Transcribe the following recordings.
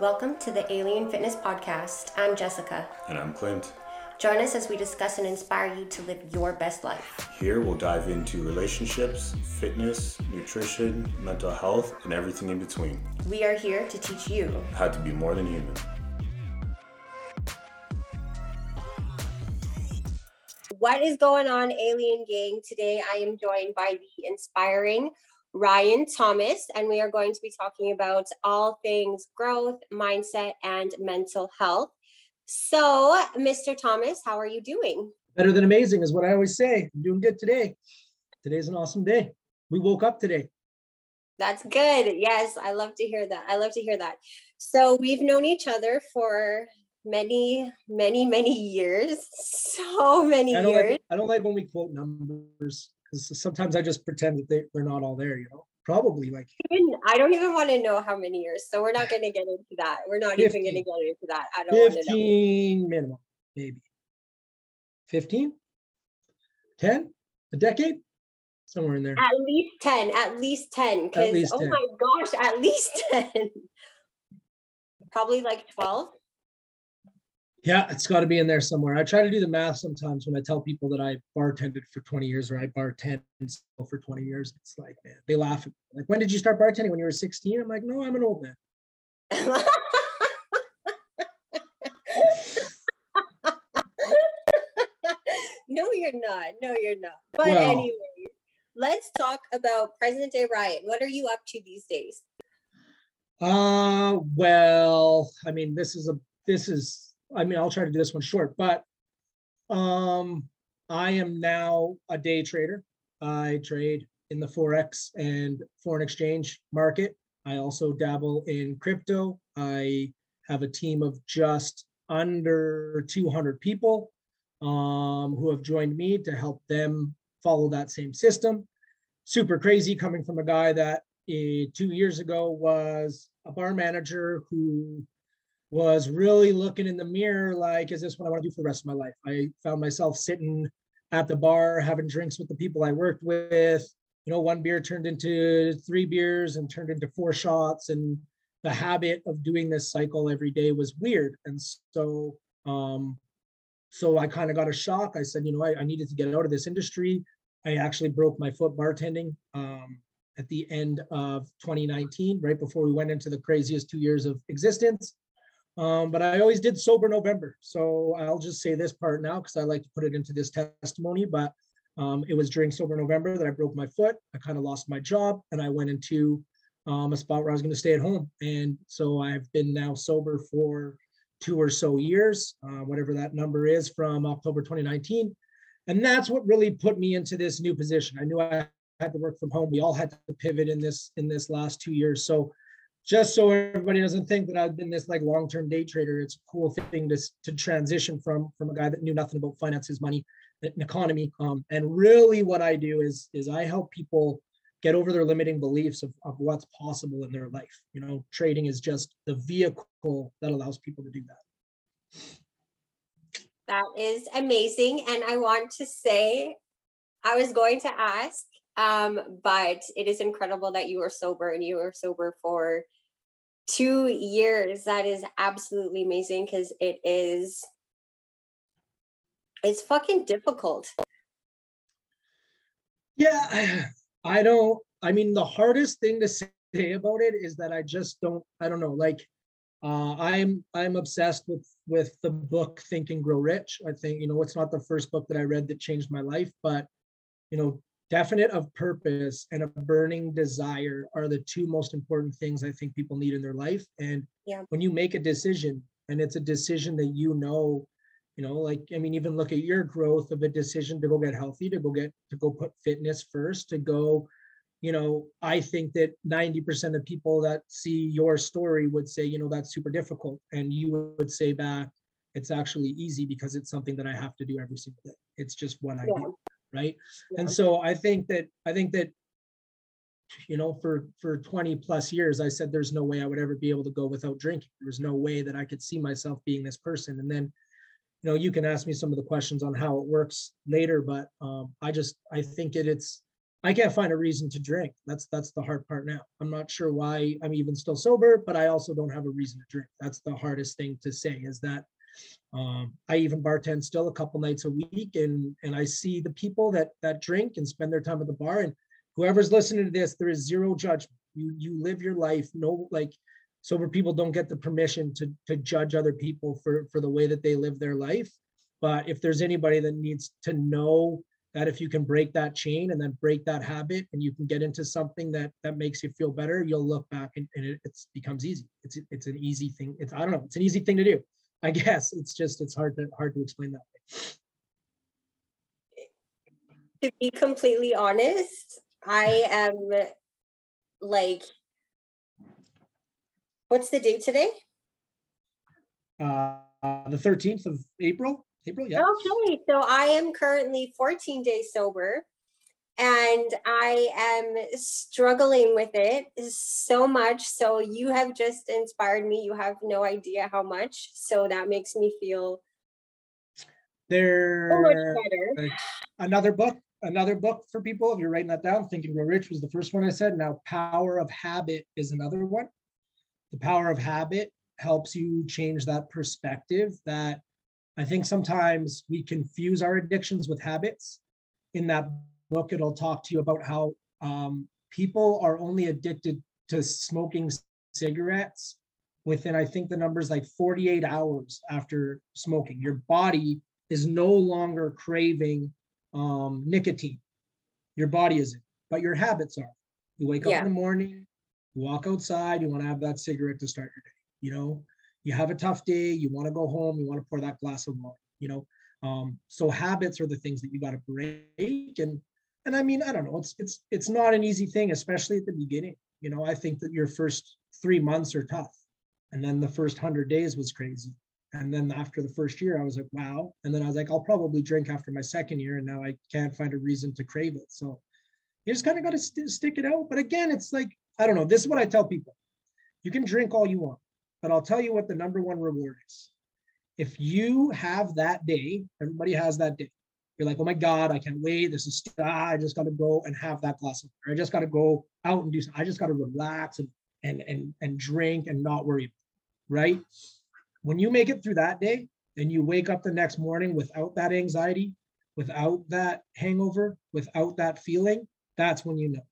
Welcome to the Alien Fitness Podcast. I'm Jessica. And I'm Clint. Join us as we discuss and inspire you to live your best life. Here we'll dive into relationships, fitness, nutrition, mental health, and everything in between. We are here to teach you how to be more than human. What is going on, Alien Gang? Today I am joined by the inspiring Ryan Thomas, and we are going to be talking about all things growth, mindset, and mental health. So, Mr. Thomas, how are you doing? Better than amazing is what I always say. I'm doing good today. Today's an awesome day. We woke up today. That's good. Yes, I love to hear that. I love to hear that. So, we've known each other for many, many, many years. So many I don't years. Like, I don't like when we quote numbers sometimes I just pretend that they, they're not all there, you know. Probably like I don't even want to know how many years. So we're not going to get into that. We're not 15, even going to get into that. I don't 15 minimum, maybe. 15? 10? A decade? Somewhere in there. At least 10. At least 10. Because oh 10. my gosh, at least 10. Probably like 12. Yeah, it's got to be in there somewhere. I try to do the math sometimes when I tell people that I bartended for 20 years or I bartended for 20 years. It's like, man, they laugh at me. Like, when did you start bartending? When you were 16? I'm like, no, I'm an old man. no, you're not. No, you're not. But well, anyway, let's talk about present day Ryan. What are you up to these days? Uh, well, I mean, this is a this is I mean, I'll try to do this one short, but um, I am now a day trader. I trade in the forex and foreign exchange market. I also dabble in crypto. I have a team of just under 200 people um, who have joined me to help them follow that same system. Super crazy coming from a guy that uh, two years ago was a bar manager who was really looking in the mirror like, is this what I want to do for the rest of my life? I found myself sitting at the bar having drinks with the people I worked with. You know, one beer turned into three beers and turned into four shots. And the habit of doing this cycle every day was weird. And so, um, so I kind of got a shock. I said, you know, I, I, needed to get out of this industry. I actually broke my foot bartending um, at the end of 2019, right before we went into the craziest two years of existence. Um, but I always did sober November. So I'll just say this part now because I like to put it into this testimony. But um, it was during sober November that I broke my foot. I kind of lost my job and I went into um, a spot where I was going to stay at home. And so I've been now sober for two or so years, uh, whatever that number is from October 2019. And that's what really put me into this new position. I knew I had to work from home. We all had to pivot in this in this last two years. So just so everybody doesn't think that I've been this like long-term day trader, it's a cool thing to, to transition from from a guy that knew nothing about finances, money, and economy. Um, and really, what I do is is I help people get over their limiting beliefs of, of what's possible in their life. You know, trading is just the vehicle that allows people to do that. That is amazing, and I want to say, I was going to ask um, but it is incredible that you are sober and you are sober for two years. That is absolutely amazing because it is it's fucking difficult. Yeah, I, I don't I mean the hardest thing to say about it is that I just don't I don't know like uh, I'm I'm obsessed with with the book Think and Grow Rich. I think you know it's not the first book that I read that changed my life, but you know definite of purpose and a burning desire are the two most important things I think people need in their life. And yeah. when you make a decision and it's a decision that you know, you know, like I mean, even look at your growth of a decision to go get healthy, to go get to go put fitness first, to go, you know, I think that 90% of people that see your story would say, you know, that's super difficult. And you would say back, it's actually easy because it's something that I have to do every single day. It's just what I yeah. do right yeah. and so i think that i think that you know for for 20 plus years i said there's no way i would ever be able to go without drinking there's no way that i could see myself being this person and then you know you can ask me some of the questions on how it works later but um, i just i think it, it's I can't find a reason to drink. That's that's the hard part now. I'm not sure why I'm even still sober, but I also don't have a reason to drink. That's the hardest thing to say is that um, I even bartend still a couple nights a week, and and I see the people that that drink and spend their time at the bar. And whoever's listening to this, there is zero judgment. You you live your life. No, like sober people don't get the permission to to judge other people for for the way that they live their life. But if there's anybody that needs to know that if you can break that chain and then break that habit and you can get into something that that makes you feel better you'll look back and, and it becomes easy it's it's an easy thing it's i don't know it's an easy thing to do i guess it's just it's hard to hard to explain that to be completely honest i am like what's the date today? Uh the 13th of april April, yeah. Okay, so I am currently 14 days sober and I am struggling with it so much. So you have just inspired me. You have no idea how much. So that makes me feel there so. Another book, another book for people. If you're writing that down, Think and Grow Rich was the first one I said. Now, Power of Habit is another one. The Power of Habit helps you change that perspective that I think sometimes we confuse our addictions with habits. In that book, it'll talk to you about how um, people are only addicted to smoking cigarettes within, I think the number's like 48 hours after smoking. Your body is no longer craving um, nicotine. Your body isn't, but your habits are. You wake yeah. up in the morning, you walk outside, you want to have that cigarette to start your day. You know, you have a tough day, you want to go home, you want to pour that glass of water, you know. Um, so habits are the things that you got to break. And and I mean, I don't know, it's it's it's not an easy thing, especially at the beginning. You know, I think that your first three months are tough. And then the first hundred days was crazy. And then after the first year, I was like, wow. And then I was like, I'll probably drink after my second year. And now I can't find a reason to crave it. So you just kind of got to st- stick it out. But again, it's like, I don't know. This is what I tell people you can drink all you want. But I'll tell you what the number one reward is. If you have that day, everybody has that day. You're like, oh my God, I can't wait. This is, ah, I just got to go and have that glass of water. I just got to go out and do something. I just got to relax and, and, and, and drink and not worry. Right. When you make it through that day and you wake up the next morning without that anxiety, without that hangover, without that feeling, that's when you know.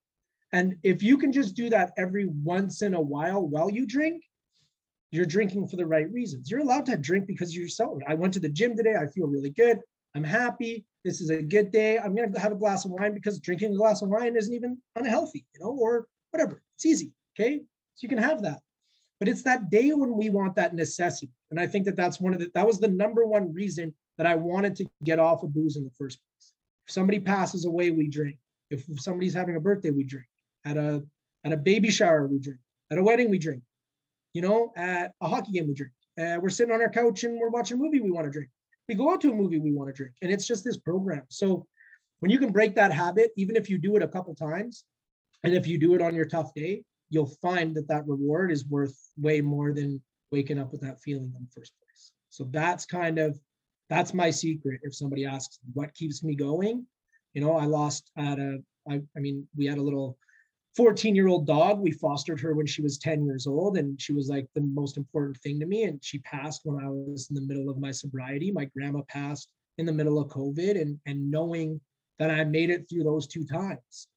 And if you can just do that every once in a while while you drink, you're drinking for the right reasons. You're allowed to drink because you're sober. I went to the gym today. I feel really good. I'm happy. This is a good day. I'm going to have a glass of wine because drinking a glass of wine isn't even unhealthy, you know, or whatever. It's easy. Okay. So you can have that. But it's that day when we want that necessity. And I think that that's one of the, that was the number one reason that I wanted to get off of booze in the first place. If somebody passes away, we drink. If somebody's having a birthday, we drink. At a, at a baby shower, we drink. At a wedding, we drink you know, at a hockey game we drink. Uh, we're sitting on our couch and we're watching a movie we want to drink. We go out to a movie we want to drink, and it's just this program. So when you can break that habit, even if you do it a couple times, and if you do it on your tough day, you'll find that that reward is worth way more than waking up with that feeling in the first place. So that's kind of that's my secret. If somebody asks what keeps me going, you know, I lost at a I, I mean, we had a little 14 year old dog. We fostered her when she was 10 years old, and she was like the most important thing to me. And she passed when I was in the middle of my sobriety. My grandma passed in the middle of COVID, and and knowing that I made it through those two times,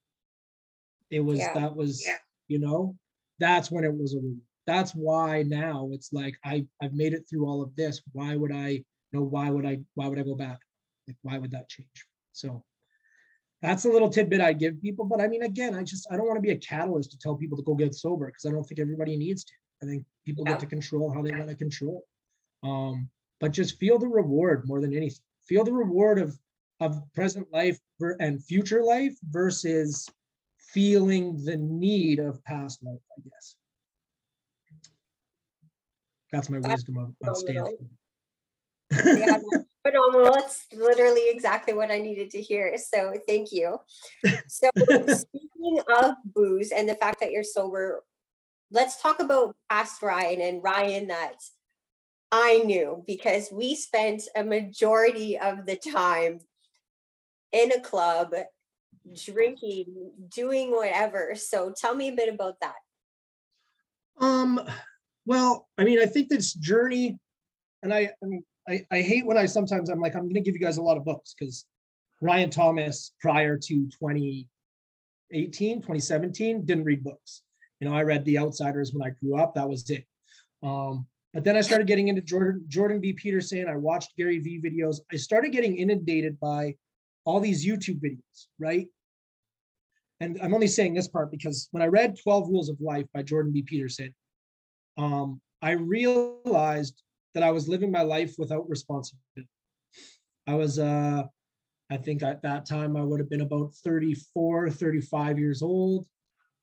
it was yeah. that was yeah. you know that's when it was a that's why now it's like I I've made it through all of this. Why would I? You know why would I? Why would I go back? Like why would that change? So that's a little tidbit I give people. But I mean, again, I just I don't want to be a catalyst to tell people to go get sober because I don't think everybody needs to. I think people get to control how they want to control. Um, but just feel the reward more than anything. Feel the reward of of present life and future life versus feeling the need of past life. I guess that's my wisdom on, on Stanford. yeah, phenomenal. It's literally exactly what I needed to hear. So thank you. So speaking of booze and the fact that you're sober, let's talk about past Ryan and Ryan that I knew because we spent a majority of the time in a club drinking, doing whatever. So tell me a bit about that. Um, well, I mean, I think this journey, and I, I mean, I, I hate when I sometimes I'm like, I'm gonna give you guys a lot of books because Ryan Thomas prior to 2018, 2017, didn't read books. You know, I read The Outsiders when I grew up, that was it. Um, but then I started getting into Jordan, Jordan B. Peterson. I watched Gary Vee videos. I started getting inundated by all these YouTube videos, right? And I'm only saying this part because when I read 12 Rules of Life by Jordan B. Peterson, um, I realized that I was living my life without responsibility. I was, uh, I think at that time I would have been about 34, 35 years old.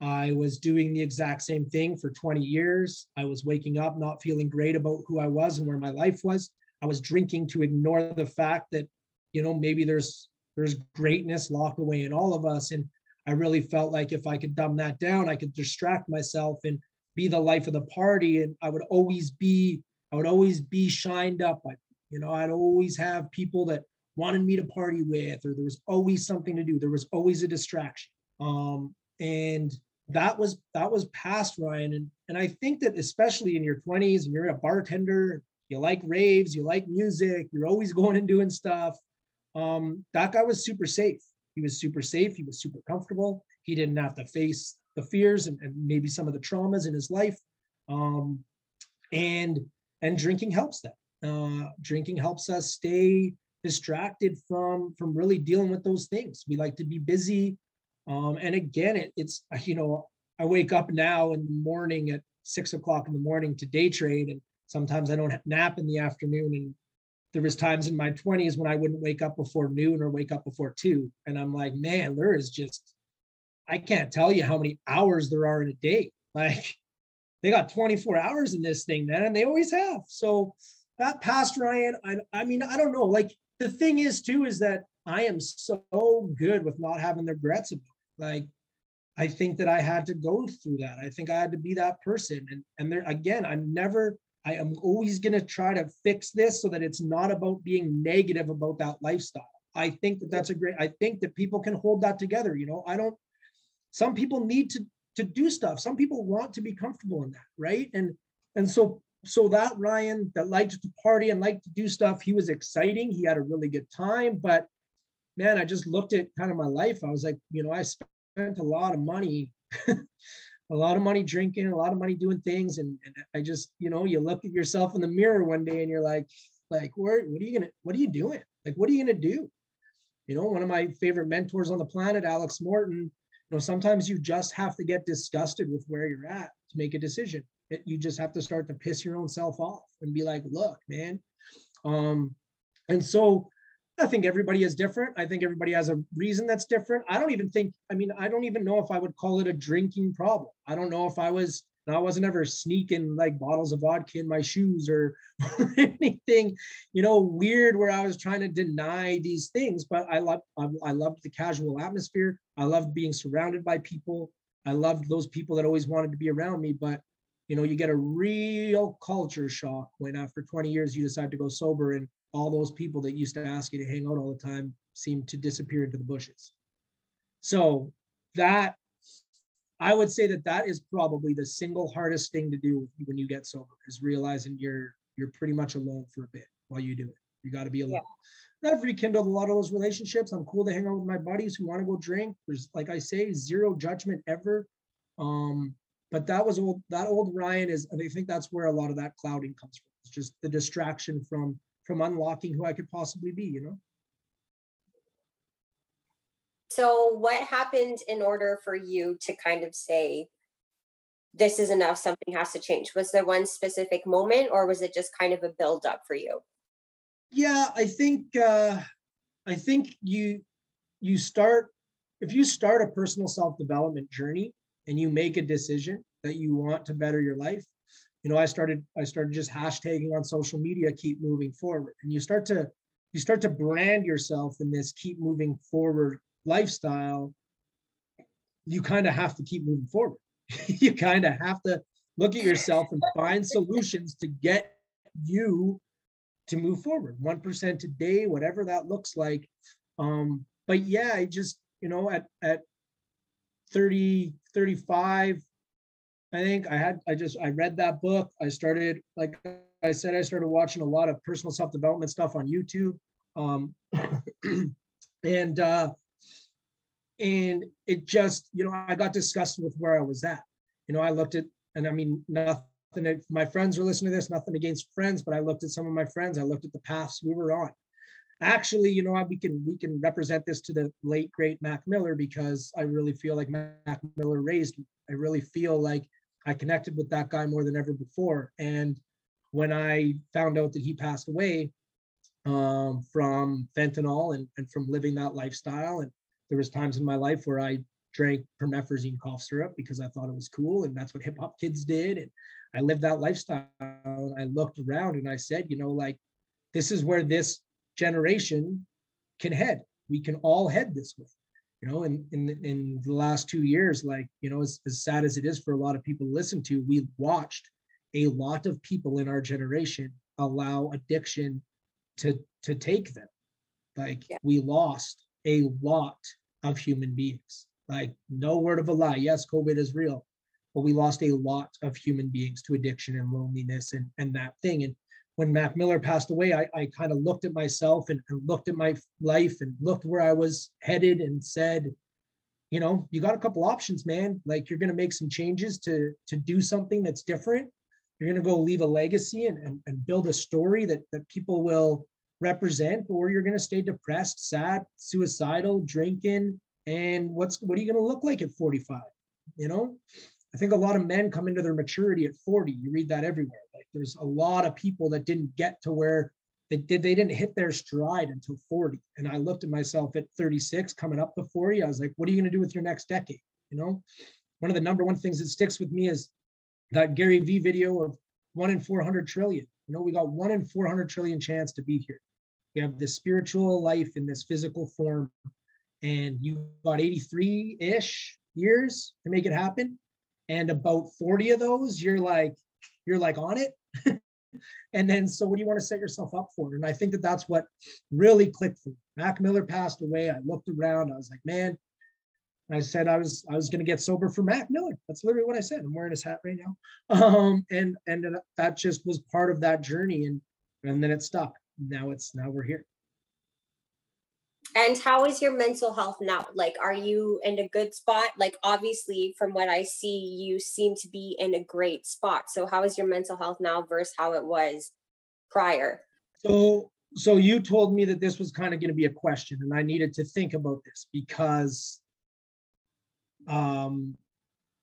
I was doing the exact same thing for 20 years. I was waking up not feeling great about who I was and where my life was. I was drinking to ignore the fact that, you know, maybe there's there's greatness locked away in all of us. And I really felt like if I could dumb that down, I could distract myself and be the life of the party. And I would always be, I would always be shined up. I, you know, I'd always have people that wanted me to party with, or there was always something to do. There was always a distraction. Um, and that was that was past Ryan. And and I think that especially in your 20s and you're a bartender, you like raves, you like music, you're always going and doing stuff. Um, that guy was super safe. He was super safe, he was super comfortable. He didn't have to face the fears and, and maybe some of the traumas in his life. Um, and and drinking helps that. Uh, drinking helps us stay distracted from from really dealing with those things. We like to be busy. Um, and again, it, it's, you know, I wake up now in the morning at six o'clock in the morning to day trade. And sometimes I don't nap in the afternoon. And there was times in my 20s when I wouldn't wake up before noon or wake up before two. And I'm like, man, there is just, I can't tell you how many hours there are in a day. Like they got 24 hours in this thing, man, and they always have. So that past Ryan, I, I mean, I don't know. Like the thing is too, is that I am so good with not having the regrets like, I think that I had to go through that. I think I had to be that person. And and there again, I'm never, I am always gonna try to fix this so that it's not about being negative about that lifestyle. I think that that's a great, I think that people can hold that together. You know, I don't, some people need to to do stuff. Some people want to be comfortable in that, right? And and so so that Ryan that liked to party and liked to do stuff, he was exciting. He had a really good time, but man, I just looked at kind of my life. I was like, you know, I spent a lot of money, a lot of money drinking, a lot of money doing things. And, and I just, you know, you look at yourself in the mirror one day and you're like, like, where, what are you gonna, what are you doing? Like, what are you gonna do? You know, one of my favorite mentors on the planet, Alex Morton, know, sometimes you just have to get disgusted with where you're at to make a decision. It, you just have to start to piss your own self off and be like, look, man. Um, and so I think everybody is different. I think everybody has a reason that's different. I don't even think, I mean, I don't even know if I would call it a drinking problem. I don't know if I was, I wasn't ever sneaking like bottles of vodka in my shoes or, or anything, you know, weird where I was trying to deny these things. But I love, I, I loved the casual atmosphere. I loved being surrounded by people. I loved those people that always wanted to be around me. But you know, you get a real culture shock when after 20 years you decide to go sober and all those people that used to ask you to hang out all the time seem to disappear into the bushes. So that I would say that that is probably the single hardest thing to do when you get sober is realizing you're you're pretty much alone for a bit while you do it. You got to be alone. Yeah. I've rekindled a lot of those relationships. I'm cool to hang out with my buddies who want to go drink. There's like I say, zero judgment ever. Um, but that was old. That old Ryan is. I think that's where a lot of that clouding comes from. It's just the distraction from from unlocking who I could possibly be, you know? So, what happened in order for you to kind of say, this is enough, something has to change? Was there one specific moment or was it just kind of a build up for you? Yeah, I think uh I think you you start if you start a personal self-development journey and you make a decision that you want to better your life, you know i started i started just hashtagging on social media keep moving forward and you start to you start to brand yourself in this keep moving forward lifestyle you kind of have to keep moving forward you kind of have to look at yourself and find solutions to get you to move forward 1% a day whatever that looks like um but yeah i just you know, at, at 30, 35, I think I had, I just, I read that book. I started, like I said, I started watching a lot of personal self-development stuff on YouTube. Um, and, uh, and it just, you know, I got disgusted with where I was at. You know, I looked at, and I mean, nothing, if my friends were listening to this, nothing against friends, but I looked at some of my friends, I looked at the paths we were on. Actually, you know, we can, we can represent this to the late, great Mac Miller because I really feel like Mac Miller raised me. I really feel like I connected with that guy more than ever before. And when I found out that he passed away um, from fentanyl and, and from living that lifestyle, and there was times in my life where I drank promethazine cough syrup because I thought it was cool, and that's what hip hop kids did. And I lived that lifestyle. And I looked around and I said, you know, like this is where this generation can head. We can all head this way you know in in in the last two years like you know as, as sad as it is for a lot of people to listen to we watched a lot of people in our generation allow addiction to to take them like yeah. we lost a lot of human beings like no word of a lie yes covid is real but we lost a lot of human beings to addiction and loneliness and and that thing and when Mac Miller passed away, I, I kind of looked at myself and, and, looked at my life and looked where I was headed and said, you know, you got a couple options, man. Like you're gonna make some changes to to do something that's different. You're gonna go leave a legacy and, and, and build a story that that people will represent, or you're gonna stay depressed, sad, suicidal, drinking, and what's what are you gonna look like at 45? You know, I think a lot of men come into their maturity at 40. You read that everywhere. Like there's a lot of people that didn't get to where they did they didn't hit their stride until 40. And I looked at myself at 36 coming up to 40. I was like, what are you going to do with your next decade? You know, one of the number one things that sticks with me is that Gary Vee video of one in 400 trillion. You know, we got one in 400 trillion chance to be here. We have this spiritual life in this physical form, and you got 83 ish years to make it happen. And about 40 of those you're like you're like on it. And then so what do you want to set yourself up for? And i think that that's what really clicked for me. Mac miller passed away. I looked around. I was like man I said I was I was going to get sober for Mac Miller. That's literally what I said. I'm wearing his hat right now, um, and and that just was part of that journey, and and then it stuck. Now it's now we're here. And how is your mental health now? Like, are you in a good spot? Like, obviously, from what I see, you seem to be in a great spot. So, how is your mental health now versus how it was prior? So, so you told me that this was kind of going to be a question, and I needed to think about this because, um,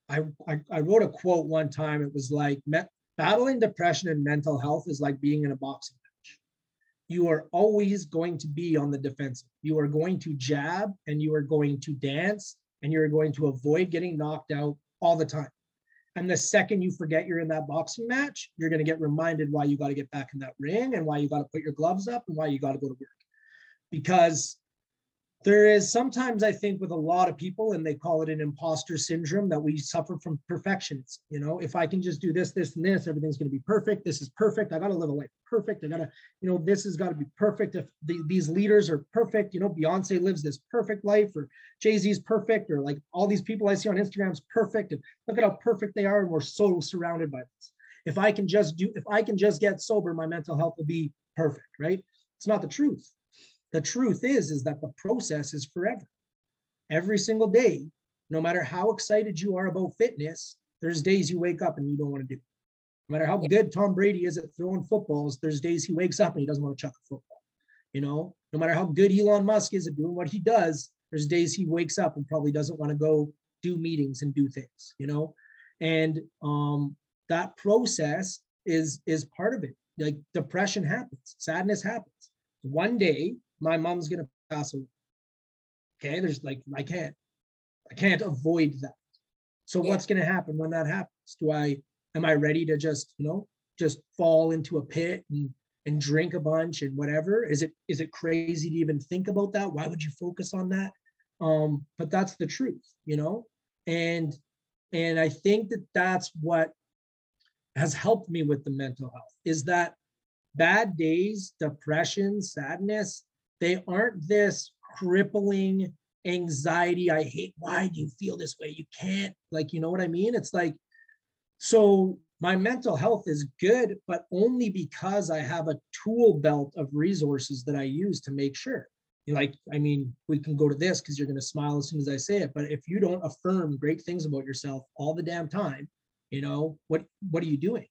I, I I wrote a quote one time. It was like, battling depression and mental health is like being in a boxing you are always going to be on the defensive. You are going to jab and you are going to dance and you're going to avoid getting knocked out all the time. And the second you forget you're in that boxing match, you're going to get reminded why you got to get back in that ring and why you got to put your gloves up and why you got to go to work. Because there is sometimes i think with a lot of people and they call it an imposter syndrome that we suffer from perfections you know? If i can just do this this and this everything's going to be perfect this is perfect i got to live a life perfect i got to you know this has got to be perfect if the, these leaders are perfect you know beyonce lives this perfect life or jay-z's perfect or like all these people i see on instagram's perfect and look at how perfect they are and we're so surrounded by this. If i can just do if i can just get sober my mental health will be perfect right? It's not the truth the truth is, is that the process is forever. Every single day, no matter how excited you are about fitness, there's days you wake up and you don't want to do it. No matter how good Tom Brady is at throwing footballs, there's days he wakes up and he doesn't want to chuck a football. You know, no matter how good Elon Musk is at doing what he does, there's days he wakes up and probably doesn't want to go do meetings and do things, you know? And um that process is is part of it. Like depression happens, sadness happens. One day my mom's gonna pass away. Okay, there's like I can't, I can't avoid that. So yeah. what's gonna happen when that happens? Do I am I ready to just, you know, just fall into a pit and and drink a bunch and whatever? Is it is it crazy to even think about that? Why would you focus on that? Um, but that's the truth, you know? And and I think that that's what has helped me with the mental health is that bad days, depression, sadness, they aren't this crippling anxiety. I hate, why do you feel this way? You can't, like, you know what I mean? It's like, so my mental health is good, but only because I have a tool belt of resources that I use to make sure. Like, I mean, we can go to this because you're going to smile as soon as I say it. But if you don't affirm great things about yourself all the damn time, you know what? What are you doing?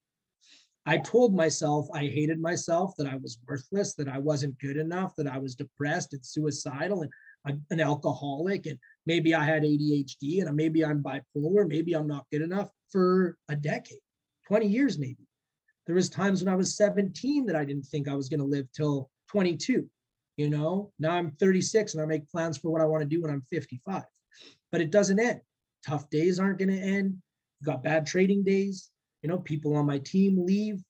I told myself I hated myself, that I was worthless, that I wasn't good enough, that I was depressed and suicidal and a, an alcoholic, and maybe I had ADHD and maybe I'm bipolar, maybe I'm not good enough for a decade, 20 years maybe. There was times when I was 17 that I didn't think I was going to live till 22. You know, now I'm 36 and I make plans for what I want to do when I'm 55. But it doesn't end. Tough days aren't going to end. You've got bad trading days. You know, people on my team leave.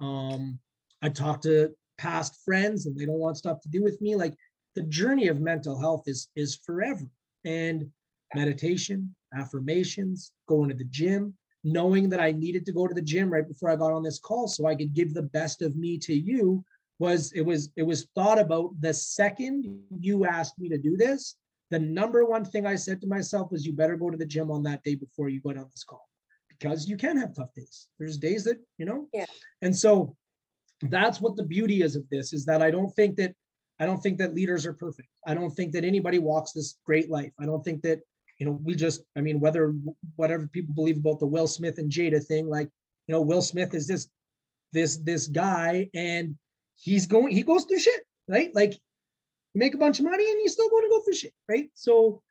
Um, I talk to past friends and they don't want stuff to do with me. Like the journey of mental health is is forever. And meditation, affirmations, going to the gym, knowing that I needed to go to the gym right before I got on this call so I could give the best of me to you was it was it was thought about the second you asked me to do this the number one thing i said to myself was you better go to the gym on that day before you go on this call because you can have tough days there's days that you know yeah and so that's what the beauty is of this is that i don't think that I don't think that leaders are perfect. I don't think that anybody walks this great life. I don't think that, you know, we just, I mean, whether whatever people believe about the Will Smith and Jada thing, like, you know, Will Smith is this, this, this guy and he's going, he goes through shit, right? Like you make a bunch of money and you still going to go through shit, right? So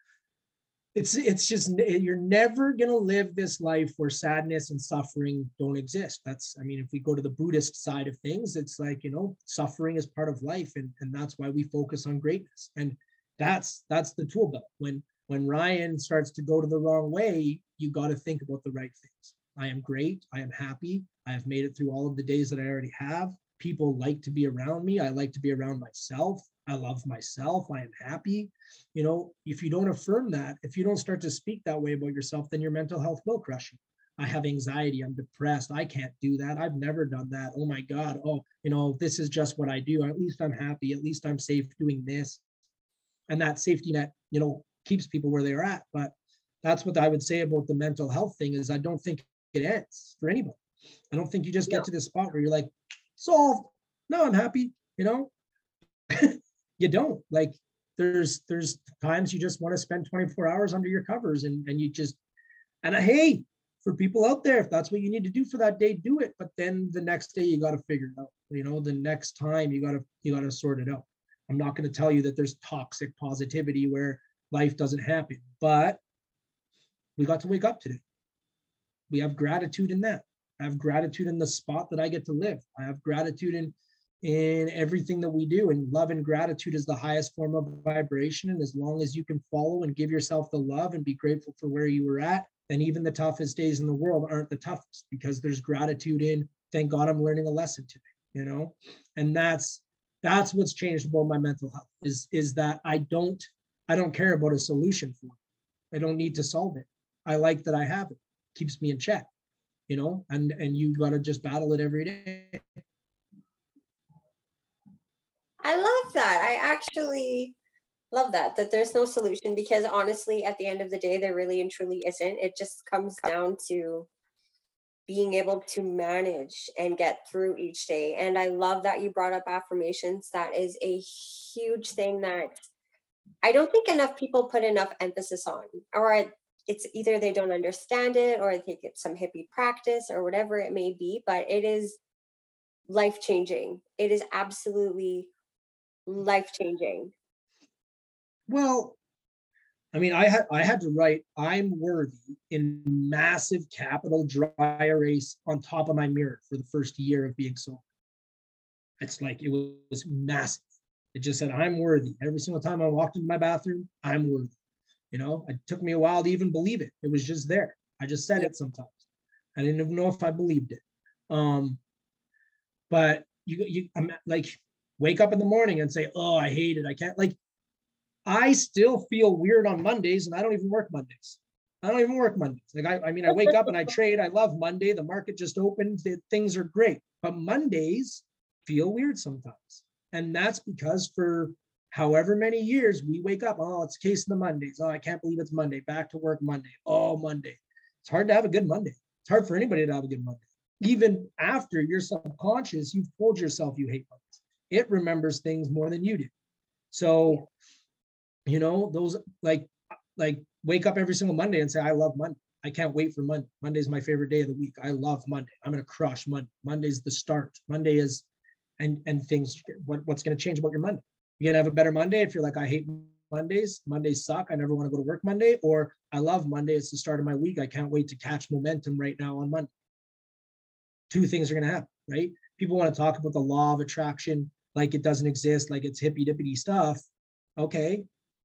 it's it's just you're never going to live this life where sadness and suffering don't exist. That's i mean if we go to the buddhist side of things it's like you know suffering is part of life and and that's why we focus on greatness. And that's that's the tool belt. When when ryan starts to go to the wrong way you got to think about the right things. I am great. I am happy. I have made it through all of the days that i already have. People like to be around me. I like to be around myself I love myself. I am happy. You know, if you don't affirm that, if you don't start to speak that way about yourself, then your mental health will crush you. I have anxiety. I'm depressed. I can't do that. I've never done that. Oh my God. Oh, you know, this is just what I do. At least I'm happy. At least I'm safe doing this. And that safety net, you know, keeps people where they're at. But that's what I would say about the mental health thing is I don't think it ends for anybody. I don't think you just get to this spot where you're like, solved. No, I'm happy. You know, you don't. Like there's there's times you just want to spend 24 hours under your covers and and you just and I, hey for people out there if that's what you need to do for that day do it. But then the next day you got to figure it out. You know the next time you got to you got to sort it out. I'm not going to tell you that there's toxic positivity where life doesn't happen but we got to wake up today. We have gratitude in that. I have gratitude in the spot that i get to live. I have gratitude in in everything that we do. And love and gratitude is the highest form of vibration. And as long as you can follow and give yourself the love and be grateful for where you were at, then even the toughest days in the world aren't the toughest because there's gratitude in, thank God I'm learning a lesson today, you know? And that's that's what's changed about my mental health is is that I don't I don't care about a solution for it. I don't need to solve it. I like that I have it. Keeps me in check, you know, and and you got to just battle it every day. I love that. I actually love that that there's no solution because honestly at the end of the day there really and truly isn't. It just comes down to being able to manage and get through each day. And I love that you brought up affirmations. That is a huge thing that I don't think enough people put enough emphasis on, or it's either they don't understand it or they think it's some hippie practice or whatever it may be, but it is life changing. It is absolutely life changing? Well, I mean, I had I had to write "I'm worthy" in massive capital dry erase on top of my mirror for the first year of being sober. It's like it was massive. It just said "I'm worthy" every single time I walked into my bathroom. I'm worthy. You know, it took me a while to even believe it. It was just there. I just said it sometimes. I didn't even know if I believed it. Um, but you you I'm like wake up in the morning and say, "Oh, I hate it. I can't." Like, I still feel weird on Mondays, and I don't even work Mondays. I don't even work Mondays. Like, I, I mean, I wake up and I trade. I love Monday. The market just opened. Things are great, but Mondays feel weird sometimes, and that's because for however many years we wake up, oh, it's case of the Mondays. Oh, I can't believe it's Monday. Back to work Monday. Oh, Monday. It's hard to have a good Monday. It's hard for anybody to have a good Monday. Even after your subconscious, you've told yourself you hate Mondays. It remembers things more than you do. So, you know, those like like wake up every single Monday and say, I love Monday. I can't wait for Monday. Monday's my favorite day of the week. I love Monday. I'm gonna crush Monday. Monday's the start. Monday is and and things what, what's gonna change about your Monday. You're gonna have a better Monday if you're like, I hate Mondays. Mondays suck. I never want to go to work Monday, or I love Monday. It's the start of my week. I can't wait to catch momentum right now on Monday. Two things are gonna happen, right? People want to talk about the law of attraction like it doesn't exist, like it's hippy dippity stuff. Okay,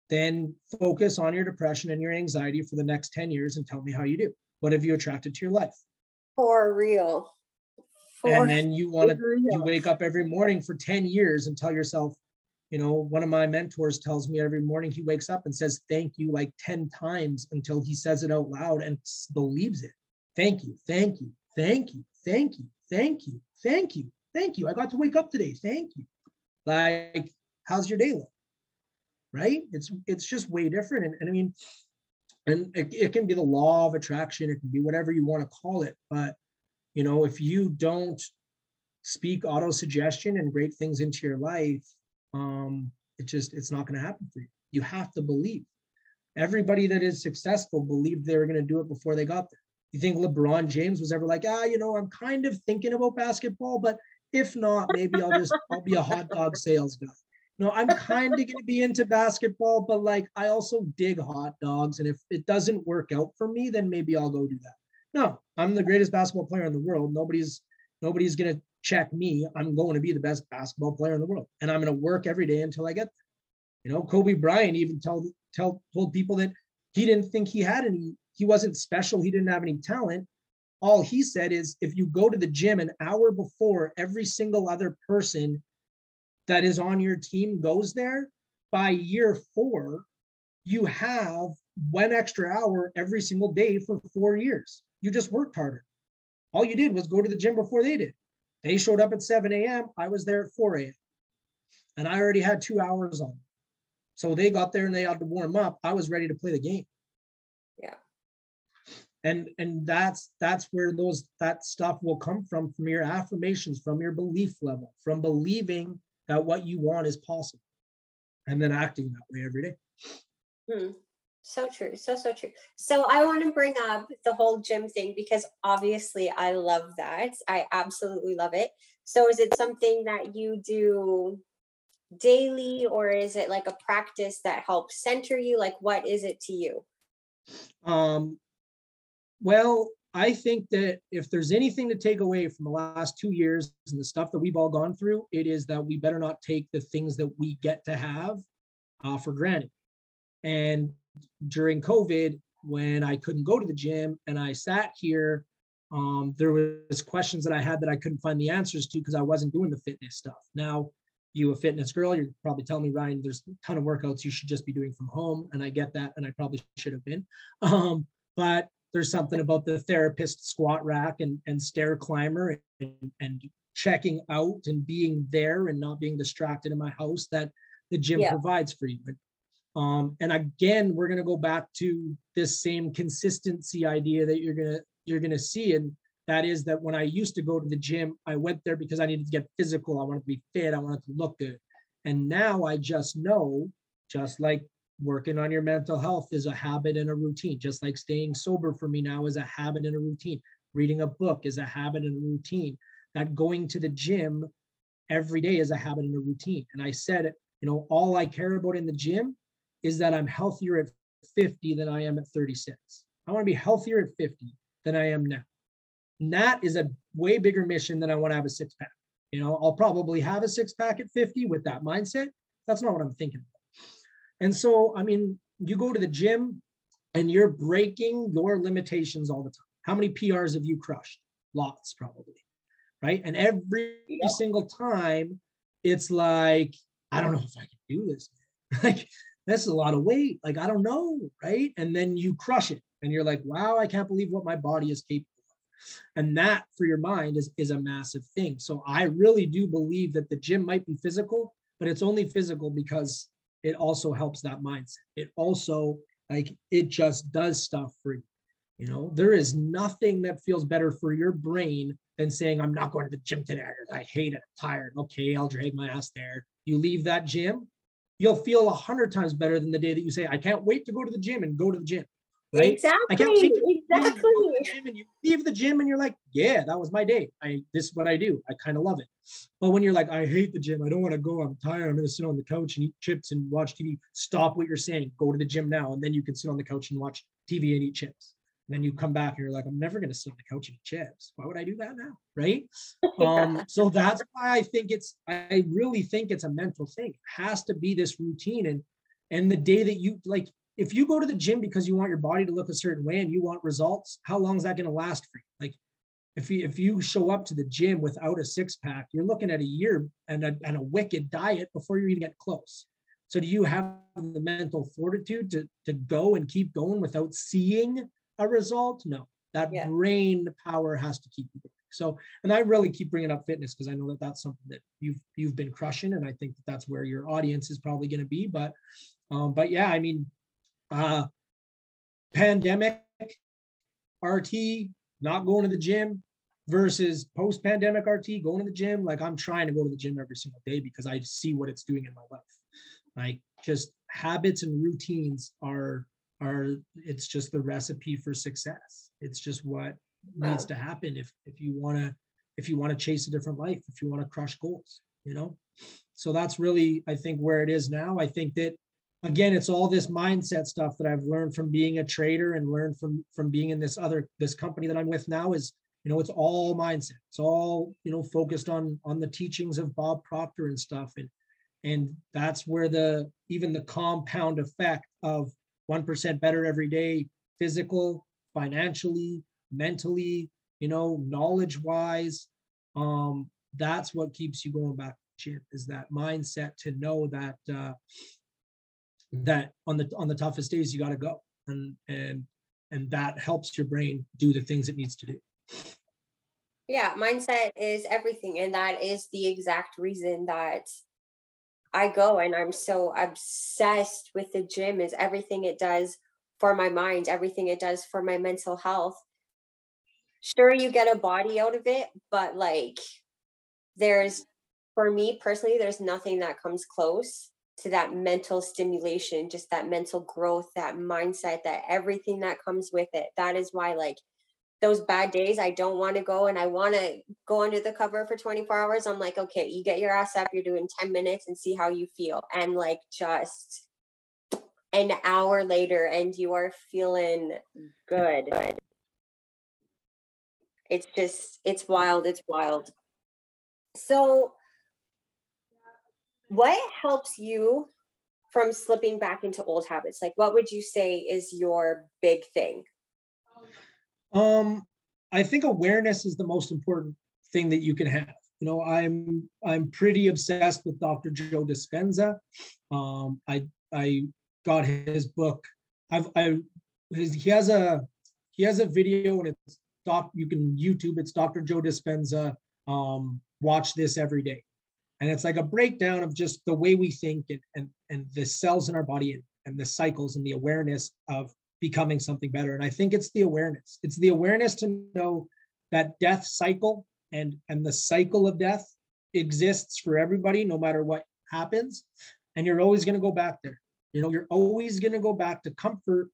then focus on your depression and your anxiety for the next 10 years and tell me how you do. What have you attracted to your life? For real. For and then you want to you wake up every morning for 10 years and tell yourself, you know, one of my mentors tells me every morning he wakes up and says thank you like 10 times until he says it out loud and believes it. Thank you, thank you, thank you, thank you, thank you, thank you, thank you. I got to wake up today. Thank you. Like, how's your day look? Right? It's it's just way different. And, and I mean, and it, it can be the law of attraction, it can be whatever you want to call it. But you know, if you don't speak auto suggestion and great things into your life, um, it just it's not going to happen for you. You have to believe. Everybody that is successful believed they were going to do it before they got there. You think LeBron James was ever like, ah, you know, I'm kind of thinking about basketball, but if not, maybe I'll just I'll be a hot dog sales guy. No, I'm kind of going to be into basketball, but like I also dig hot dogs, and if it doesn't work out for me, then maybe I'll go do that. No, I'm the greatest basketball player in the world. Nobody's nobody's going to check me. I'm going to be the best basketball player in the world, and I'm going to work every day until I get there. You know, Kobe Bryant even told tell told people that he didn't think he had any. He wasn't special. He didn't have any talent. All he said is, if you go to the gym an hour before every single other person that is on your team goes there, by year four, you have one extra hour every single day for four years. You just worked harder. All you did was go to the gym before they did. They showed up at 7 a.m. I was there at 4 a.m. And I already had two hours on. So they got there and they had to warm up. I was ready to play the game. Yeah. And and that's that's where those that stuff will come from from your affirmations, from your belief level, from believing that what you want is possible. And then acting that way every day. Hmm. So true. So, so true. So, I want to bring up the whole gym thing because obviously I love that. I absolutely love it. So, is it something that you do daily or is it like a practice that helps center you? Like, what is it to you? Um, well, I think that if there's anything to take away from the last two years and the stuff that we've all gone through, it is that we better not take the things that we get to have uh, for granted. And during COVID, when I couldn't go to the gym and I sat here, um, there was questions that I had that I couldn't find the answers to because I wasn't doing the fitness stuff. Now, you a fitness girl, you're probably telling me, Ryan, there's a ton of workouts you should just be doing from home, and I get that, and I probably should have been. Um, but there's something about the therapist squat rack and, and stair climber and, and checking out and being there and not being distracted in my house that the gym Yeah. provides for you. But, um, and again, we're gonna go back to this same consistency idea that you're gonna you're gonna see, and that is that when I used to go to the gym, I went there because I needed to get physical. I wanted to be fit. I wanted to look good. And now I just know, just like working on your mental health is a habit and a routine, just like staying sober for me now is a habit and a routine. Reading a book is a habit and a routine. That going to the gym every day is a habit and a routine. And I said, you know, all I care about in the gym is that I'm healthier at 50 than I am at 36. I want to be healthier at 50 than I am now. And that is a way bigger mission than I want to have a six pack. You know, I'll probably have a six pack at 50 with that mindset. That's not what I'm thinking. And so, I mean, you go to the gym and you're breaking your limitations all the time. How many PRs have you crushed? Lots, probably. Right. And every Yep. single time, it's like, I don't know if I can do this. like, that's a lot of weight. Like, I don't know. Right. And then you crush it and you're like, wow, I can't believe what my body is capable of. And that for your mind is, is a massive thing. So I really do believe that the gym might be physical, but it's only physical because it also helps that mindset. It also like it just does stuff for you. You know, there is nothing that feels better for your brain than saying, I'm not going to the gym today. I hate it. I'm tired. Okay, I'll drag my ass there. You leave that gym, you'll feel a hundred times better than the day that you say, I can't wait to go to the gym and go to the gym. Right? Exactly. I can't wait to exactly. gym and you leave the gym and you're like, yeah, that was my day. I this is what I do. I kind of love it. But when you're like, I hate the gym, I don't want to go, I'm tired, I'm gonna sit on the couch and eat chips and watch TV. Stop what you're saying. Go to the gym now. And then you can sit on the couch and watch TV and eat chips. And then you come back and you're like, I'm never gonna sit on the couch and eat chips. Why would I do that now? Right. Um, so that's why I think it's I really think it's a mental thing. It has to be this routine. And and the day that you like if you go to the gym because you want your body to look a certain way and you want results, how long is that going to last for you? Like if you if you show up to the gym without a six pack, you're looking at a year and a, and a wicked diet before you even get close. So do you have the mental fortitude to to go and keep going without seeing a result? No, that Yeah. brain power has to keep you going. So, and I really keep bringing up fitness because I know that that's something that you've you've been crushing, and I think that that's where your audience is probably going to be. But, um, but yeah, I mean, uh, pandemic, RT, not going to the gym versus post-pandemic RT, going to the gym. Like I'm trying to go to the gym every single day because I see what it's doing in my life. Like just habits and routines are are it's just the recipe for success. It's just what needs to happen if if you want to if you want to chase a different life, if you want to crush goals, you know. So that's really I think where it is now. I think that again it's all this mindset stuff that i've learned from being a trader and learned from from being in this other this company that i'm with now is you know it's all mindset. It's all you know focused on on the teachings of bob proctor and stuff. And and that's where the even the compound effect of 1% better every day physical financially mentally you know knowledge wise um that's what keeps you going back gym is that mindset to know that uh that on the on the toughest days you got to go. And and and that helps your brain do the things it needs to do. Yeah mindset is everything and that is the exact reason that i go and i'm so obsessed with the gym is everything it does for my mind everything it does for my mental health. Sure you get a body out of it but like there's for me personally there's nothing that comes close to that mental stimulation just that mental growth that mindset that everything that comes with it that is why like those bad days I don't want to go and I want to go under the cover for 24 hours. I'm like, okay, you get your ass up, you're doing 10 minutes and see how you feel. And like just an hour later and you are feeling good. It's just it's wild, it's wild. So what helps you from slipping back into old habits? Like what would you say is your big thing? um i think awareness is the most important thing that you can have. You know i'm i'm pretty obsessed with dr joe dispenza. Um i i got his book. I've i his, he has a he has a video and it's doc you can youtube it's dr joe dispenza. Um watch this every day and it's like a breakdown of just the way we think and and, and the cells in our body and, and the cycles and the awareness of becoming something better. And i think it's the awareness. It's the awareness to know that death cycle and and the cycle of death exists for everybody no matter what happens. And you're always going to go back there. You know you're always going to go back to comfort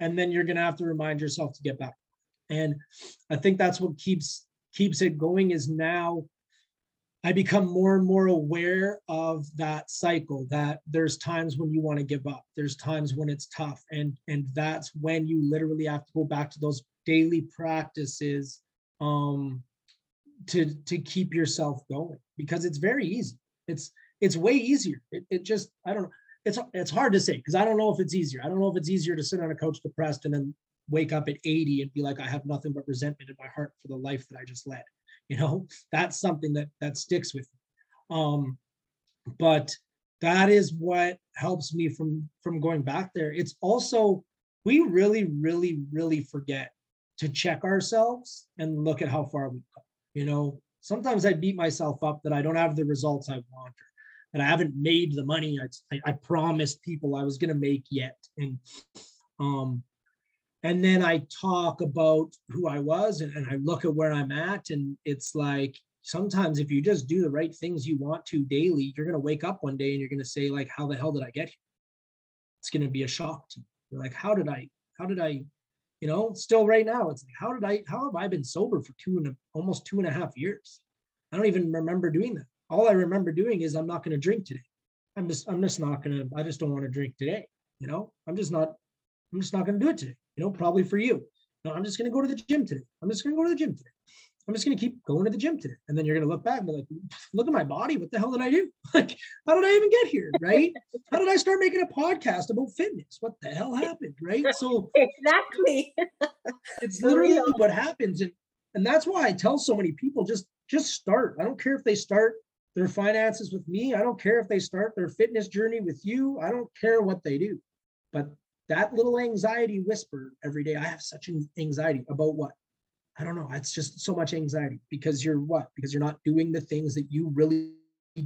and then you're going to have to remind yourself to get back. And i think that's what keeps keeps it going is now I become more and more aware of that cycle that there's times when you want to give up. There's times when it's tough. And and that's when you literally have to go back to those daily practices um to to keep yourself going because it's very easy. It's it's way easier. It, it just I don't know. It's it's hard to say because I don't know if it's easier. I don't know if it's easier to sit on a couch depressed and then wake up at 80 and be like I have nothing but resentment in my heart for the life that I just led you know that's something that that sticks with me. Um but that is what helps me from from going back there. It's also we really really really forget to check ourselves and look at how far we've come you know? Sometimes i beat myself up that i don't have the results i want or and I haven't made the money I, I promised people I was going to make yet. And um, and then I talk about who I was and, and I look at where I'm at, and it's like sometimes if you just do the right things you want to daily, you're going to wake up one day and you're going to say like, how the hell did I get here? It's going to be a shock to you. You're like, how did I? How did I? You know, still right now, it's like, how did I? How have I been sober for two and a, almost two and a half years? I don't even remember doing that all I remember doing is I'm not going to drink today. I'm just I'm just not going to I just don't want to drink today. You know, I'm just not I'm just not going to do it today. You know, probably for you. No, I'm just going to go to the gym today. I'm just going to go to the gym today. I'm just going to keep going to the gym today. And then you're going to look back and be like, look at my body. What the hell did I do? Like, how did I even get here? Right? how did I start making a podcast about fitness? What the hell happened? Right. So exactly. it's literally what happens. And and that's why I tell so many people just just start. I don't care if they start their finances with me. I don't care if they start their fitness journey with you. I don't care what they do. But that little anxiety whisper every day, I have such an anxiety about what? I don't know. It's just so much anxiety because you're what? Because you're not doing the things that you really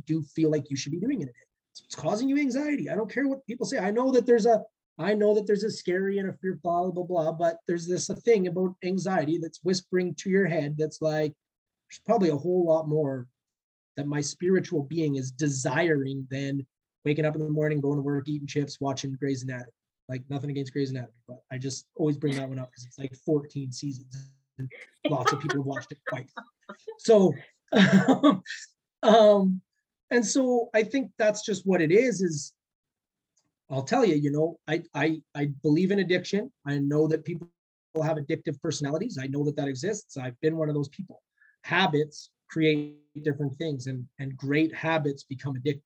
do feel like you should be doing in a day. It's causing you anxiety. I don't care what people say. I know that there's a I know that there's a scary and a fear, blah, blah, blah, but there's this a thing about anxiety that's whispering to your head that's like, there's probably a whole lot more that my spiritual being is desiring than waking up in the morning, going to work, eating chips, watching Grey's Anatomy. Like nothing against Grey's Anatomy, but I just always bring that one up because it's like 14 seasons and lots of people have watched it twice. So, um, and so I think that's just what it is. Is I'll tell you, you know, I I I believe in addiction. I know that people have addictive personalities. I know that that exists. I've been one of those people. Habits create different things and and great habits become addictive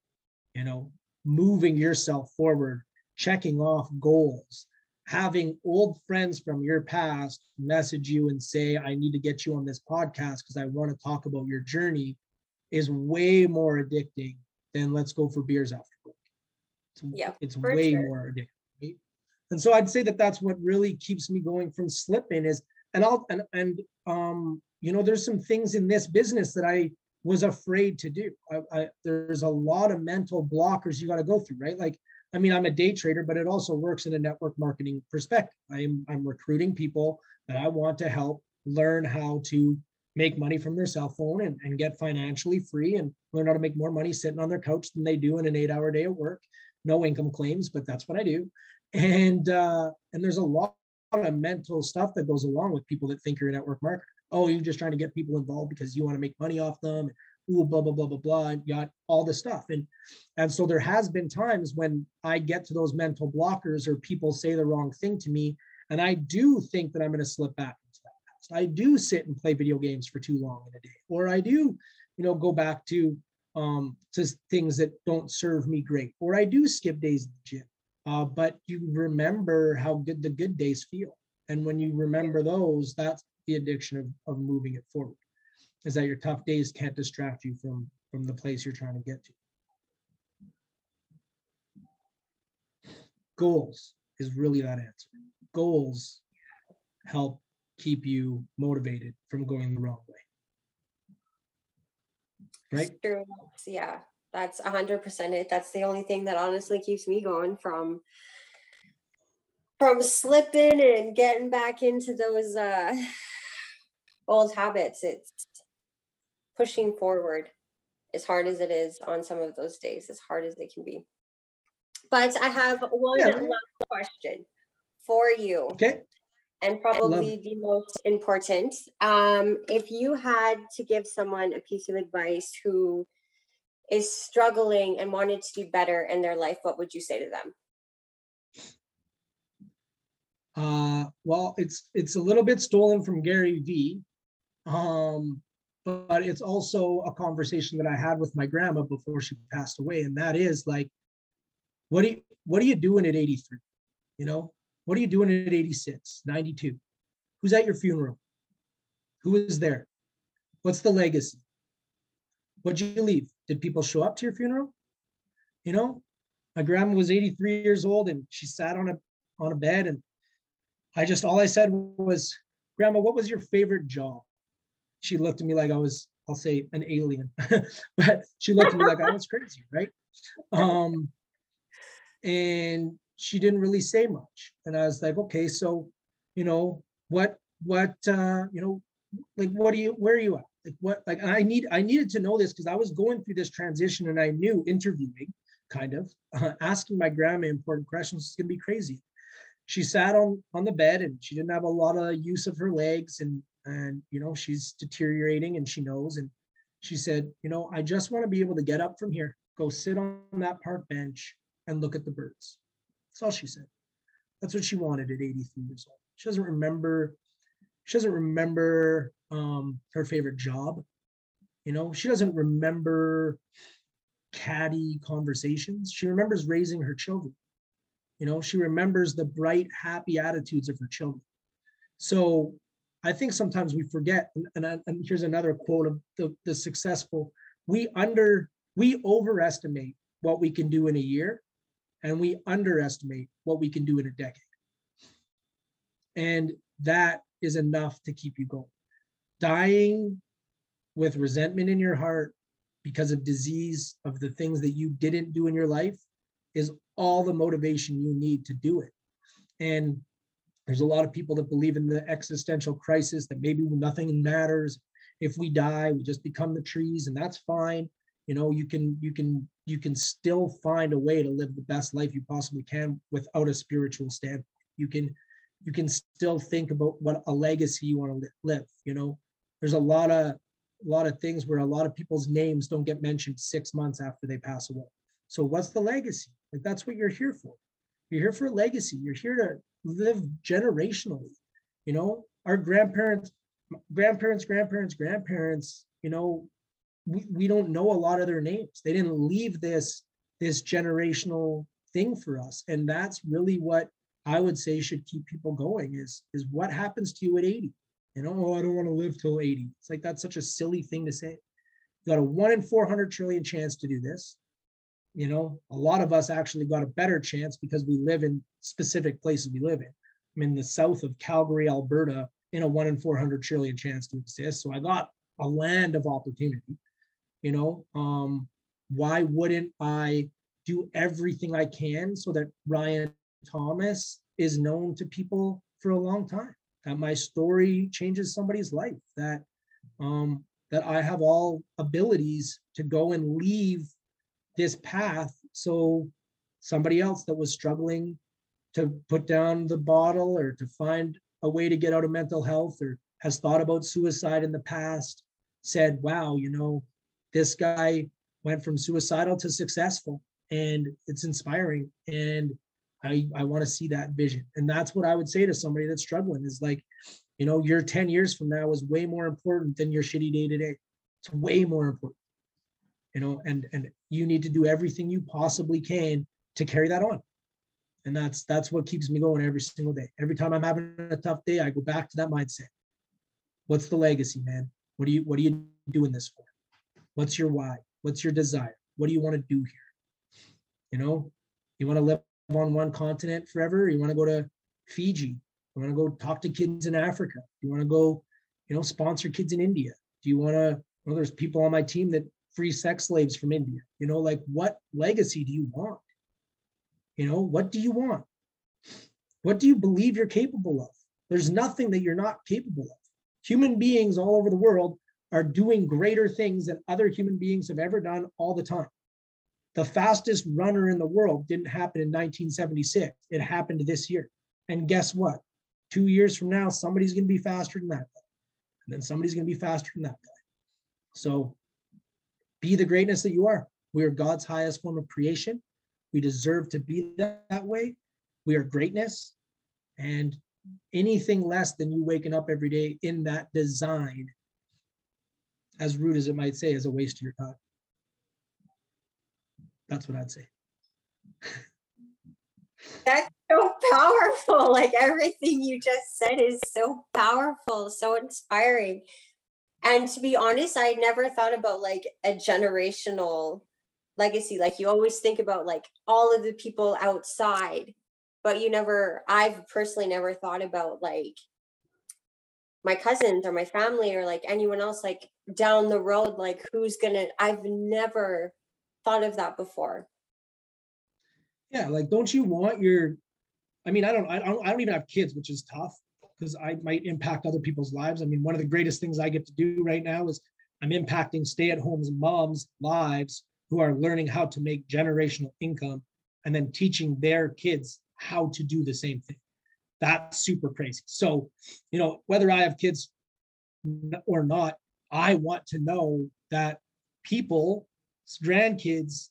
you know moving yourself forward checking off goals having old friends from your past message you and say i need to get you on this podcast because i want to talk about your journey is way more addicting than let's go for beers after work it's, yeah, it's way sure. more addicting right? and so i'd say that that's what really keeps me going from slipping is and i'll and and um you know, there's some things in this business that I was afraid to do. I, I, there's a lot of mental blockers you got to go through, right? Like, I mean, I'm a day trader, but it also works in a network marketing perspective. I'm I'm recruiting people that I want to help learn how to make money from their cell phone and, and get financially free and learn how to make more money sitting on their couch than they do in an eight hour day at work. No income claims, but that's what I do. And uh, and there's a lot of mental stuff that goes along with people that think you're a network marketer oh, you're just trying to get people involved because you want to make money off them. Ooh, blah, blah, blah, blah, blah. And got all this stuff. And and so there has been times when I get to those mental blockers or people say the wrong thing to me. And I do think that I'm going to slip back into that past. I do sit and play video games for too long in a day. Or I do, you know, go back to um to things that don't serve me great. Or I do skip days in the gym. Uh, but you remember how good the good days feel. And when you remember those, that's the addiction of, of moving it forward is that your tough days can't distract you from from the place you're trying to get to. Goals is really that answer. Goals help keep you motivated from going the wrong way. Right? True. yeah that's 100% it. That's the only thing that honestly keeps me going from from slipping and getting back into those uh old habits. It's pushing forward as hard as it is on some of those days as hard as they can be. But i have one yeah. last question for you. Okay. And probably the most important um, if you had to give someone a piece of advice who is struggling and wanted to do better in their life what would you say to them? Uh, well, it's it's a little bit stolen from Gary Vee, um, but it's also a conversation that I had with my grandma before she passed away, and that is like, what do you what are you doing at 83? You know, what are you doing at 86, 92? Who's at your funeral? Who is there? What's the legacy? What'd you leave? Did people show up to your funeral? You know, my grandma was 83 years old and she sat on a on a bed and I just all I said was, Grandma, what was your favorite job? She looked at me like I was I'll say an alien, but she looked at me like I was crazy, right? Um, and she didn't really say much. And I was like, okay, so, you know, what, what, uh, you know, like, what are you, where are you at? Like, what, like, I need, I needed to know this because I was going through this transition and I knew interviewing, kind of, uh, asking my grandma important questions is gonna be crazy. She sat on, on the bed and she didn't have a lot of use of her legs and, and, you know, she's deteriorating and she knows. And she said, you know, I just want to be able to get up from here, go sit on that park bench and look at the birds. That's all she said. That's what she wanted at 83 years old. She doesn't remember, she doesn't remember um, her favorite job. You know, she doesn't remember catty conversations. She remembers raising her children. You know, she remembers the bright, happy attitudes of her children. So I think sometimes we forget, and, and, and here's another quote of the, the successful, we under, we overestimate what we can do in a year and we underestimate what we can do in a decade. And that is enough to keep you going. Dying with resentment in your heart because of disease of the things that you didn't do in your life is all the motivation you need to do it. And there's a lot of people that believe in the existential crisis that maybe nothing matters. If we die, we just become the trees, and that's fine. You know, you can you can you can still find a way to live the best life you possibly can without a spiritual standpoint. You can you can still think about what a legacy you want to live. You know, there's a lot of a lot of things where a lot of people's names don't get mentioned six months after they pass away. So what's the legacy? Like that's what you're here for. You're here for a legacy. You're here to live generationally. You know, our grandparents, grandparents, grandparents, grandparents, you know, we, we don't know a lot of their names. They didn't leave this this generational thing for us. And that's really what I would say should keep people going is is what happens to you at 80? You know, oh, I don't want to live till 80. It's like that's such a silly thing to say. You got a one in 400 trillion chance to do this. You know, a lot of us actually got a better chance because we live in specific places we live in. I'm in the south of Calgary, Alberta, in a one in 400 trillion chance to exist. So I got a land of opportunity. You know, um, why wouldn't I do everything I can so that Ryan Thomas is known to people for a long time? That my story changes somebody's life. That um, that I have all abilities to go and leave this path so somebody else that was struggling to put down the bottle or to find a way to get out of mental health or has thought about suicide in the past said wow you know this guy went from suicidal to successful and it's inspiring and i i want to see that vision. And that's what i would say to somebody that's struggling is like you know your 10 years from now is way more important than your shitty day to day it's way more important. You know and and you need to do everything you possibly can to carry that on. And that's that's what keeps me going every single day. Every time i'm having a tough day i go back to that mindset. What's the legacy man? What are you what are you doing this for? What's your why? What's your desire? What do you want to do here? You know you want to live on one continent forever? You want to go to fiji? You want to go talk to kids in africa? You want to go you know sponsor kids in india? Do you want to well there's people on my team that free sex slaves from india? You know like what legacy do you want? You know what do you want? What do you believe you're capable of? There's nothing that you're not capable of. Human beings all over the world are doing greater things than other human beings have ever done all the time. The fastest runner in the world didn't happen in 1976 it happened this year. And guess what? Two years from now somebody's going to be faster than that guy. and then somebody's going to be faster than that guy. So be the greatness that you are. We are god's highest form of creation. We deserve to be that, that way. We are greatness. And anything less than you waking up every day in that design as rude as it might say is a waste of your time. That's what i'd say. That's so powerful. Like everything you just said is so powerful, so inspiring. And to be honest, I never thought about like a generational legacy. Like you always think about like all of the people outside, but you never, I've personally never thought about like my cousins or my family or like anyone else like down the road like who's gonna i've never thought of that before Yeah, like, don't you want your, I mean, I don't, I don't, I don't even have kids, which is tough because I might impact other people's lives. I mean, one of the greatest things I get to do right now is I'm impacting stay-at-home moms' lives who are learning how to make generational income and then teaching their kids how to do the same thing. That's super crazy. So, you know, whether I have kids or not, I want to know that people, grandkids,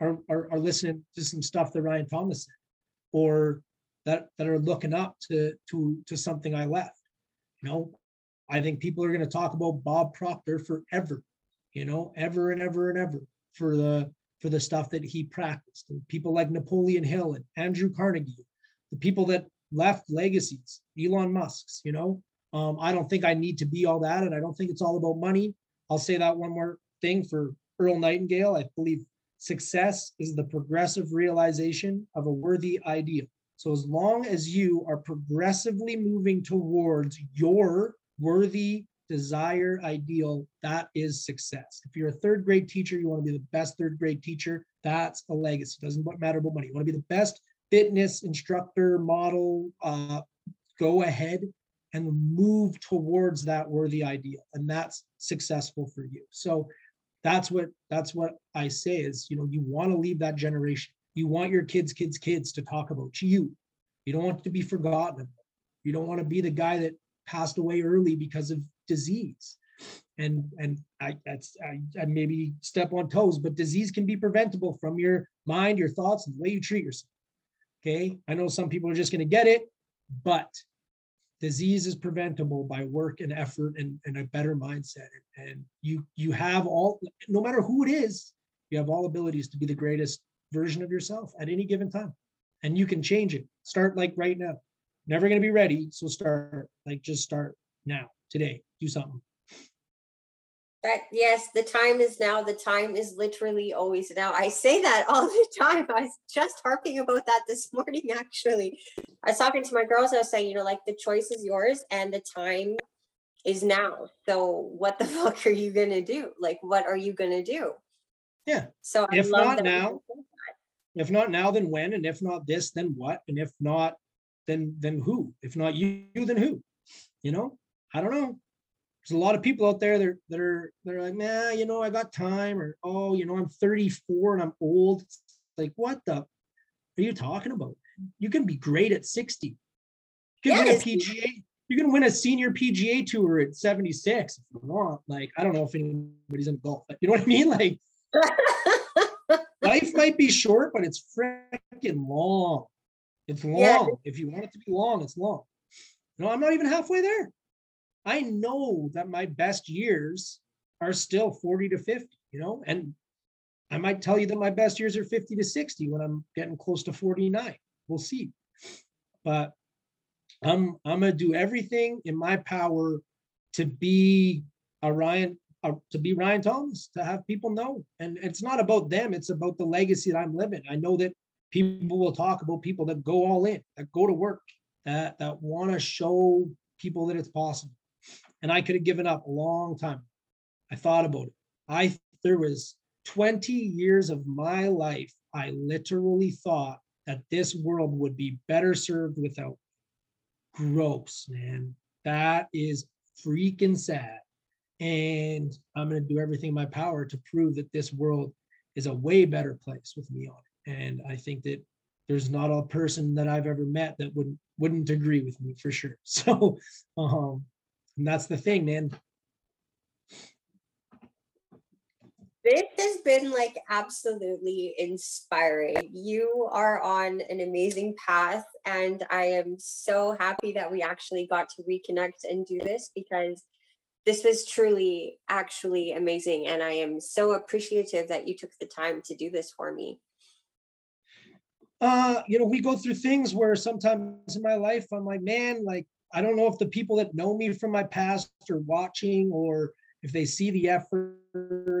are, are, are listening to some stuff that Ryan Thomas said, or that, that are looking up to, to, to something I left. You know, I think people are gonna talk about Bob Proctor forever, you know, ever and ever and ever for the, for the stuff that he practiced. And people like Napoleon Hill and Andrew Carnegie, the people that left legacies, Elon Musk's, you know. Um, I don't think I need to be all that, and I don't think it's all about money. I'll say that one more thing for Earl Nightingale. I believe success is the progressive realization of a worthy ideal. So as long as you are progressively moving towards your worthy desire ideal, that is success. If you're a third grade teacher, you want to be the best third grade teacher, that's a legacy. It Doesn't matter about money. You want to be the best fitness instructor, model, uh, go ahead and move towards that worthy ideal. And that's successful for you. So that's what that's what I say is, you know, you want to leave that generation. You want your kids, kids, kids to talk about you. You don't want to be forgotten. You don't want to be the guy that passed away early because of disease. And and I that's I, I maybe step on toes, but disease can be preventable from your mind, your thoughts, and the way you treat yourself. Okay. I know some people are just going to get it, but disease is preventable by work and effort and, and a better mindset. And you you have all, no matter who it is, you have all abilities to be the greatest version of yourself at any given time. And you can change it. Start like right now. Never going to be ready. So start like just start now, today. Do something. That yes, the time is now. The time is literally always now. I say that all the time. I was just harping about that this morning. Actually, I was talking to my girls. I was saying, you know, like the choice is yours, and the time is now. So, what the fuck are you gonna do? Like, what are you gonna do? Yeah. So, I If not now, can say that. If not now, then when? And if not this, then what? And if not, then then who? If not you, then who? You know, I don't know. There's a lot of people out there that are that are they're like, nah, you know, I got time, or oh, you know, I'm 34 and I'm old. It's like, what the are you talking about? You can be great at 60. You can Yes. win a PGA. You can win a senior PGA tour at 76 if you want. Like, I don't know if anybody's in golf, but you know what I mean? Like, life might be short, but it's freaking long. It's Yeah. long. If you want it to be long, it's long. No, I'm not even halfway there. I know that my best years are still 40 to 50, you know, and I might tell you that my best years are 50 to 60 when I'm getting close to 49. We'll see. But I'm I'm gonna do everything in my power to be a Ryan, uh, to be Ryan Thomas, to have people know. And it's not about them, it's about the legacy that I'm living. I know that people will talk about people that go all in, that go to work, that that want to show people that it's possible. And I could have given up a long time. I thought about it. I there was 20 years of my life I literally thought that this world would be better served without gross, man. That is freaking sad. And I'm going to do everything in my power to prove that this world is a way better place with me on it. And I think that there's not a person that I've ever met that wouldn't wouldn't agree with me for sure. So um and that's the thing, man. This has been like absolutely inspiring. You are on an amazing path, and I am so happy that we actually got to reconnect and do this because this was truly actually amazing. And I am so appreciative that you took the time to do this for me. uh you know we go through things where sometimes in my life i'm like man like i don't know if the people that know me from my past are watching or if they see the effort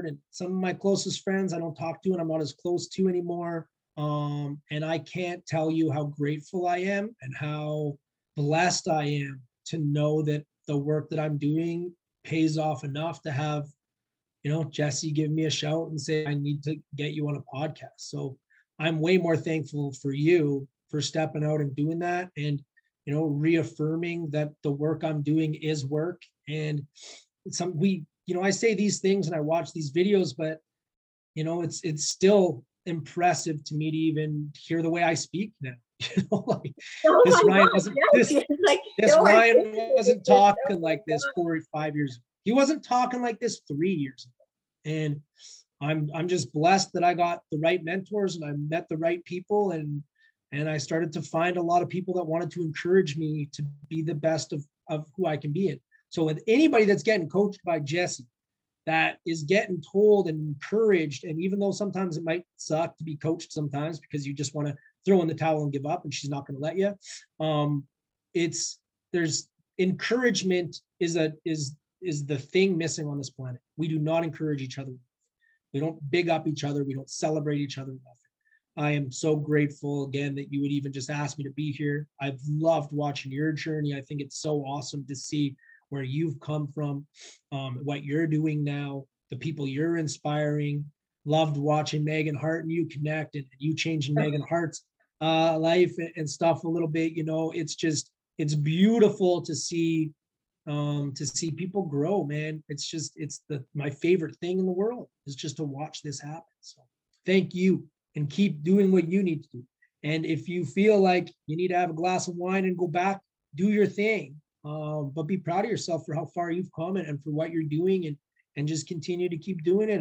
and some of my closest friends i don't talk to and i'm not as close to anymore um and i can't tell you how grateful i am and how blessed i am to know that the work that I'm doing pays off enough to have, you know, Jesse give me a shout and say, I need to get you on a podcast. So I'm way more thankful for you for stepping out and doing that and, you know, reaffirming that the work I'm doing is work. And some, we, you know, I say these things and I watch these videos, but, you know, it's, it's still impressive to me to even hear the way I speak now. You know, like Oh this Ryan God, wasn't- yes, this- like, this no, Ryan wasn't talking like this four or five years. ago. He wasn't talking like this three years ago. And I'm I'm just blessed that I got the right mentors and I met the right people and and I started to find a lot of people that wanted to encourage me to be the best of of who I can be in. So with anybody that's getting coached by Jesse, that is getting told and encouraged, and even though sometimes it might suck to be coached sometimes because you just want to throw in the towel and give up, and she's not going to let you. Um, it's there's encouragement is a is is the thing missing on this planet. We do not encourage each other. We don't big up each other. We don't celebrate each other enough. I am so grateful again that you would even just ask me to be here. I've loved watching your journey. I think it's so awesome to see where you've come from, um, what you're doing now, the people you're inspiring. Loved watching Megan Hart and you connect and you changing Megan Hart's uh, life and, stuff a little bit. You know, it's just it's beautiful to see um to see people grow man. It's just it's the my favorite thing in the world is just to watch this happen. So thank you and keep doing what you need to do. And if you feel like you need to have a glass of wine and go back do your thing. Um but be proud of yourself for how far you've come and, and for what you're doing and and just continue to keep doing it